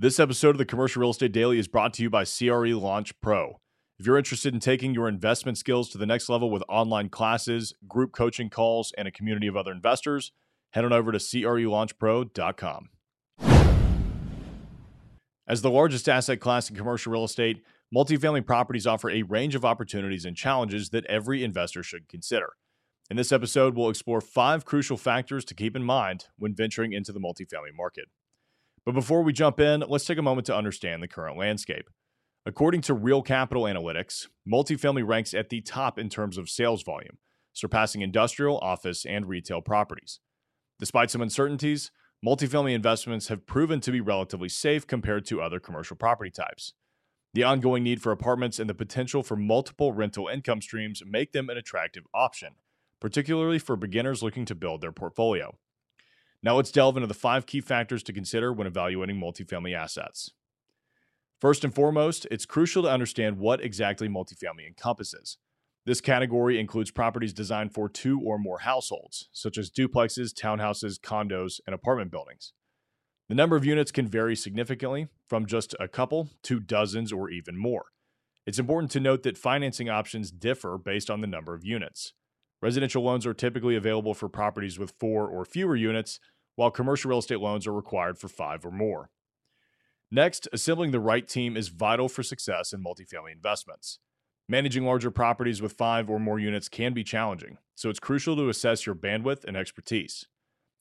This episode of the Commercial Real Estate Daily is brought to you by CRE Launch Pro. If you're interested in taking your investment skills to the next level with online classes, group coaching calls, and a community of other investors, head on over to crelaunchpro.com. As the largest asset class in commercial real estate, multifamily properties offer a range of opportunities and challenges that every investor should consider. In this episode, we'll explore five crucial factors to keep in mind when venturing into the multifamily market. But before we jump in, let's take a moment to understand the current landscape. According to Real Capital Analytics, multifamily ranks at the top in terms of sales volume, surpassing industrial, office, and retail properties. Despite some uncertainties, multifamily investments have proven to be relatively safe compared to other commercial property types. The ongoing need for apartments and the potential for multiple rental income streams make them an attractive option particularly for beginners looking to build their portfolio. Now let's delve into the five key factors to consider when evaluating multifamily assets. First and foremost, it's crucial to understand what exactly multifamily encompasses. This category includes properties designed for two or more households, such as duplexes, townhouses, condos, and apartment buildings. The number of units can vary significantly, from just a couple to dozens or even more. It's important to note that financing options differ based on the number of units. Residential loans are typically available for properties with four or fewer units, while commercial real estate loans are required for five or more. Next, assembling the right team is vital for success in multifamily investments. Managing larger properties with five or more units can be challenging, so it's crucial to assess your bandwidth and expertise.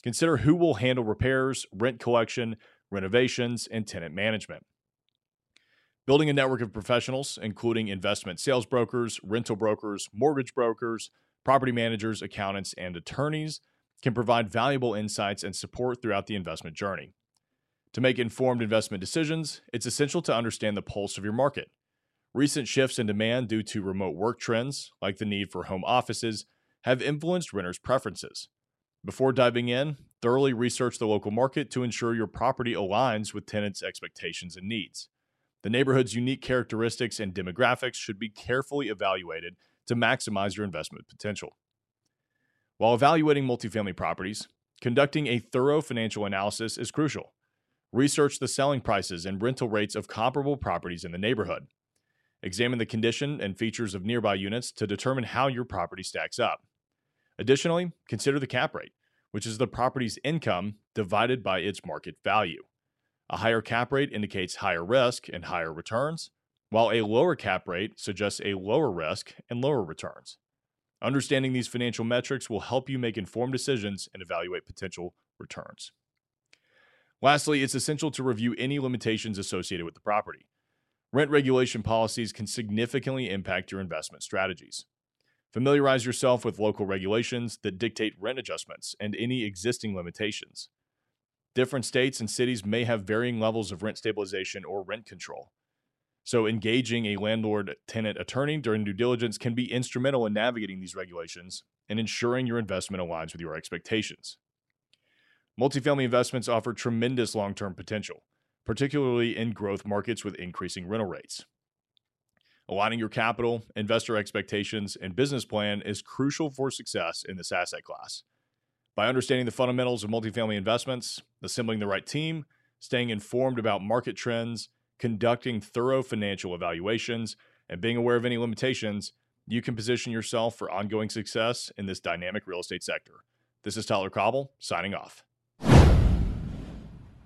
Consider who will handle repairs, rent collection, renovations, and tenant management. Building a network of professionals, including investment sales brokers, rental brokers, mortgage brokers, property managers, accountants, and attorneys can provide valuable insights and support throughout the investment journey. To make informed investment decisions, it's essential to understand the pulse of your market. Recent shifts in demand due to remote work trends, like the need for home offices, have influenced renters' preferences. Before diving in, thoroughly research the local market to ensure your property aligns with tenants' expectations and needs. The neighborhood's unique characteristics and demographics should be carefully evaluated to maximize your investment potential. While evaluating multifamily properties, conducting a thorough financial analysis is crucial. Research the selling prices and rental rates of comparable properties in the neighborhood. Examine the condition and features of nearby units to determine how your property stacks up. Additionally, consider the cap rate, which is the property's income divided by its market value. A higher cap rate indicates higher risk and higher returns, while a lower cap rate suggests a lower risk and lower returns. Understanding these financial metrics will help you make informed decisions and evaluate potential returns. Lastly, it's essential to review any limitations associated with the property. Rent regulation policies can significantly impact your investment strategies. Familiarize yourself with local regulations that dictate rent adjustments and any existing limitations. Different states and cities may have varying levels of rent stabilization or rent control. So, engaging a landlord tenant attorney during due diligence can be instrumental in navigating these regulations and ensuring your investment aligns with your expectations. Multifamily investments offer tremendous long term potential, particularly in growth markets with increasing rental rates. Aligning your capital, investor expectations, and business plan is crucial for success in this asset class. By understanding the fundamentals of multifamily investments, assembling the right team, staying informed about market trends, conducting thorough financial evaluations, and being aware of any limitations, you can position yourself for ongoing success in this dynamic real estate sector. This is Tyler Cauble signing off.